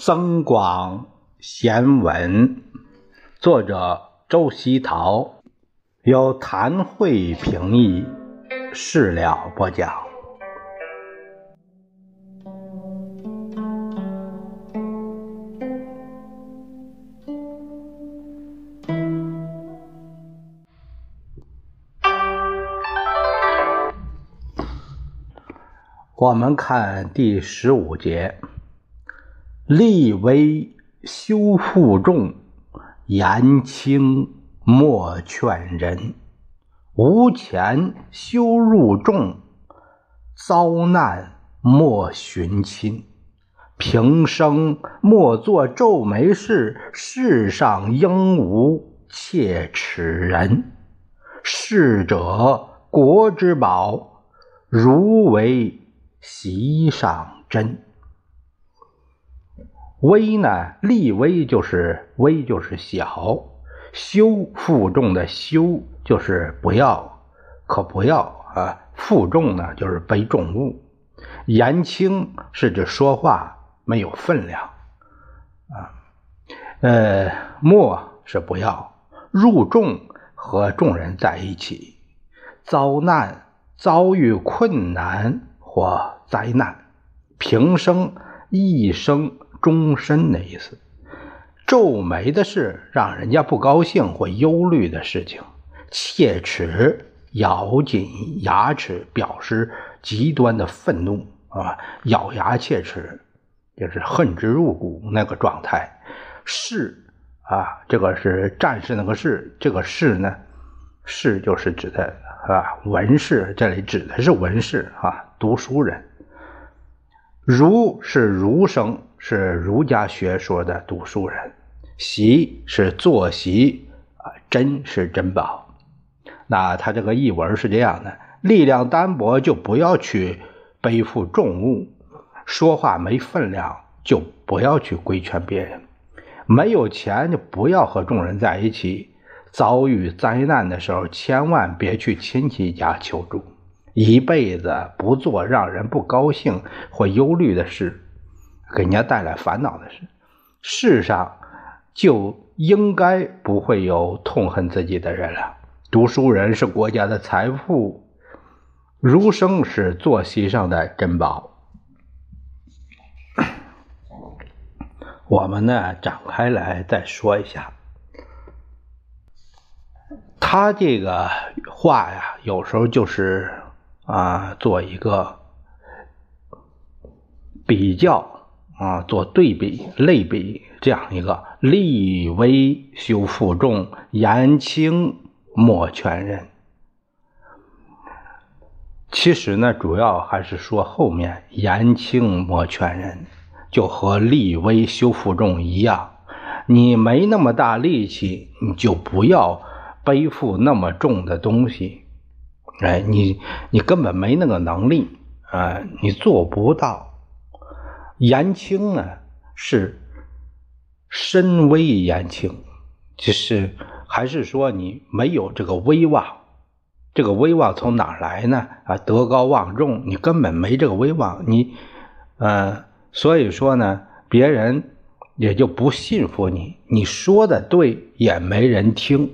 《增广贤文》，作者周希陶，由谭慧评译，事了播讲。我们看第十五节。力微修负重，言轻莫劝人。无钱修入众，遭难莫寻亲。平生莫做皱眉事，世上应无切齿人。逝者国之宝，如为席上珍。微呢？力微就是微，就是小。修负重的修就是不要，可不要啊。负重呢，就是背重物。言轻是指说话没有分量啊。呃，莫是不要入众和众人在一起，遭难遭遇困难或灾难，平生一生。终身的意思，皱眉的是让人家不高兴或忧虑的事情，切齿咬紧牙齿表示极端的愤怒啊，咬牙切齿就是恨之入骨那个状态。士啊，这个是战士那个士，这个士呢，士就是指的啊文士，这里指的是文士啊，读书人。儒是儒生。是儒家学说的读书人，习是坐席啊，珍是珍宝。那他这个译文是这样的：力量单薄就不要去背负重物，说话没分量就不要去规劝别人，没有钱就不要和众人在一起，遭遇灾难的时候千万别去亲戚家求助，一辈子不做让人不高兴或忧虑的事。给人家带来烦恼的事，世上就应该不会有痛恨自己的人了。读书人是国家的财富，儒生是坐席上的珍宝。我们呢，展开来再说一下，他这个话呀，有时候就是啊，做一个比较。啊，做对比、类比这样一个力微修负重，言轻莫劝人。其实呢，主要还是说后面言轻莫劝人，就和力微修负重一样。你没那么大力气，你就不要背负那么重的东西。哎，你你根本没那个能力啊，你做不到。言轻呢，是身微言轻，就是还是说你没有这个威望？这个威望从哪来呢？啊，德高望重，你根本没这个威望，你，呃，所以说呢，别人也就不信服你，你说的对也没人听，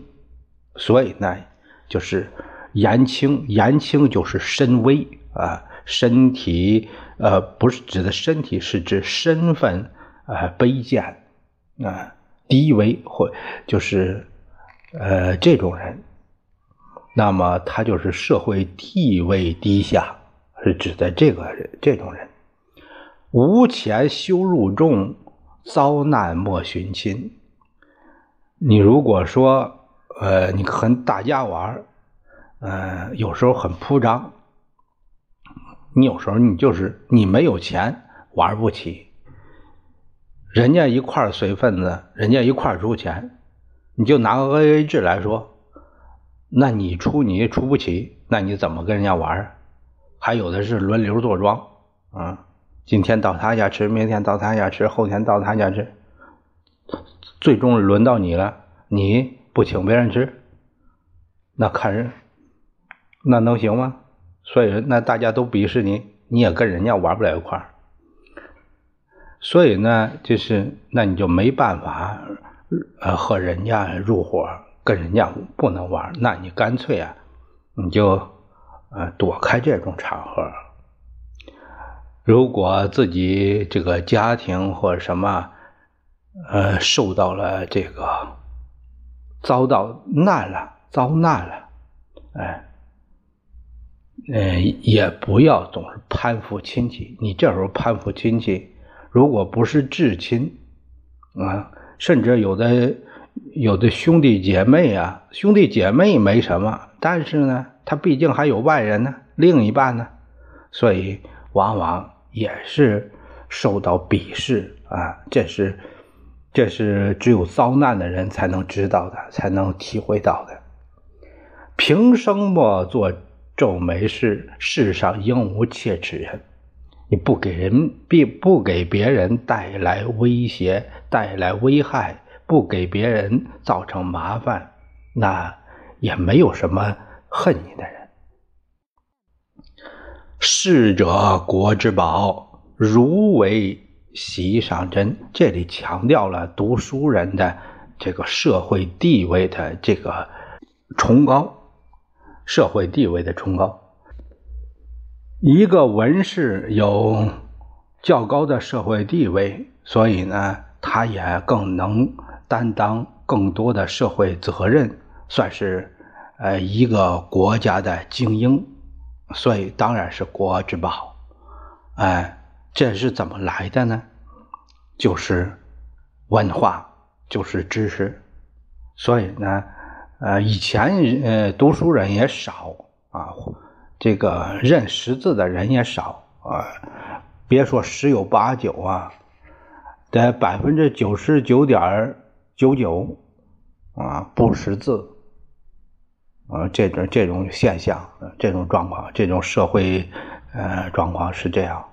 所以呢，就是言轻，言轻就是身微啊，身体。呃，不是指的身体，是指身份，呃，卑贱，啊，低微或就是，呃，这种人，那么他就是社会地位低下，是指的这个这种人，无钱修入众，遭难莫寻亲。你如果说，呃，你和大家玩，呃，有时候很铺张。你有时候你就是你没有钱玩不起，人家一块随份子，人家一块出钱，你就拿个 A A 制来说，那你出你出不起，那你怎么跟人家玩？还有的是轮流坐庄啊，今天到他家吃，明天到他家吃，后天到他家吃，最终轮到你了，你不请别人吃，那看人，那能行吗？所以，那大家都鄙视你，你也跟人家玩不了一块儿。所以呢，就是那你就没办法，呃，和人家入伙，跟人家不能玩，那你干脆啊，你就呃躲开这种场合。如果自己这个家庭或者什么，呃，受到了这个遭到难了，遭难了，哎，嗯，也不要总是攀附亲戚。你这时候攀附亲戚，如果不是至亲啊，甚至有的有的兄弟姐妹啊，兄弟姐妹没什么，但是呢，他毕竟还有外人呢，另一半呢，所以往往。也是受到鄙视啊！这是，这是只有遭难的人才能知道的，才能体会到的。平生莫做皱眉是，世上应无切齿人。你不给人，必不给别人带来威胁、带来危害，不给别人造成麻烦，那也没有什么恨你的人。士者，国之宝，如为席上珍。这里强调了读书人的这个社会地位的这个崇高，社会地位的崇高。一个文士有较高的社会地位，所以呢，他也更能担当更多的社会责任，算是呃一个国家的精英。所以当然是国之宝，哎，这是怎么来的呢？就是文化，就是知识。所以呢，呃，以前呃读书人也少啊，这个认识字的人也少啊。别说十有八九啊，得百分之九十九点九九啊不识字。呃，这种这种现象，这种状况，这种社会呃状况是这样，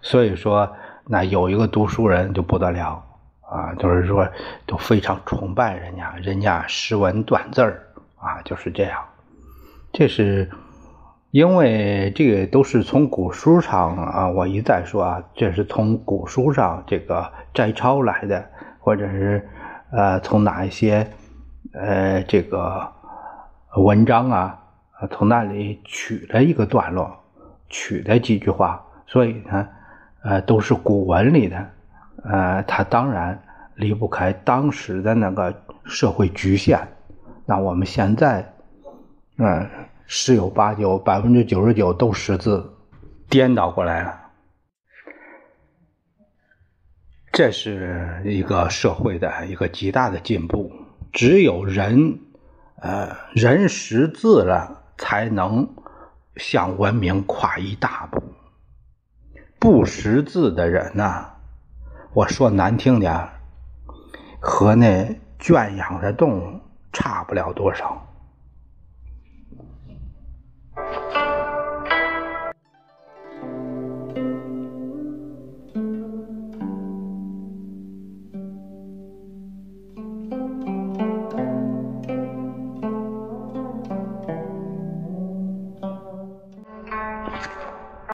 所以说，那有一个读书人就不得了啊，就是说都非常崇拜人家，人家识文断字儿啊，就是这样。这是因为这个都是从古书上啊，我一再说啊，这是从古书上这个摘抄来的，或者是呃从哪一些呃这个。文章啊，从那里取了一个段落，取了几句话，所以呢，呃，都是古文里的，呃，它当然离不开当时的那个社会局限。那我们现在，嗯，十有八九，百分之九十九都识字，颠倒过来了。这是一个社会的一个极大的进步。只有人。呃，人识字了，才能向文明跨一大步。不识字的人呢，我说难听点和那圈养的动物差不了多少。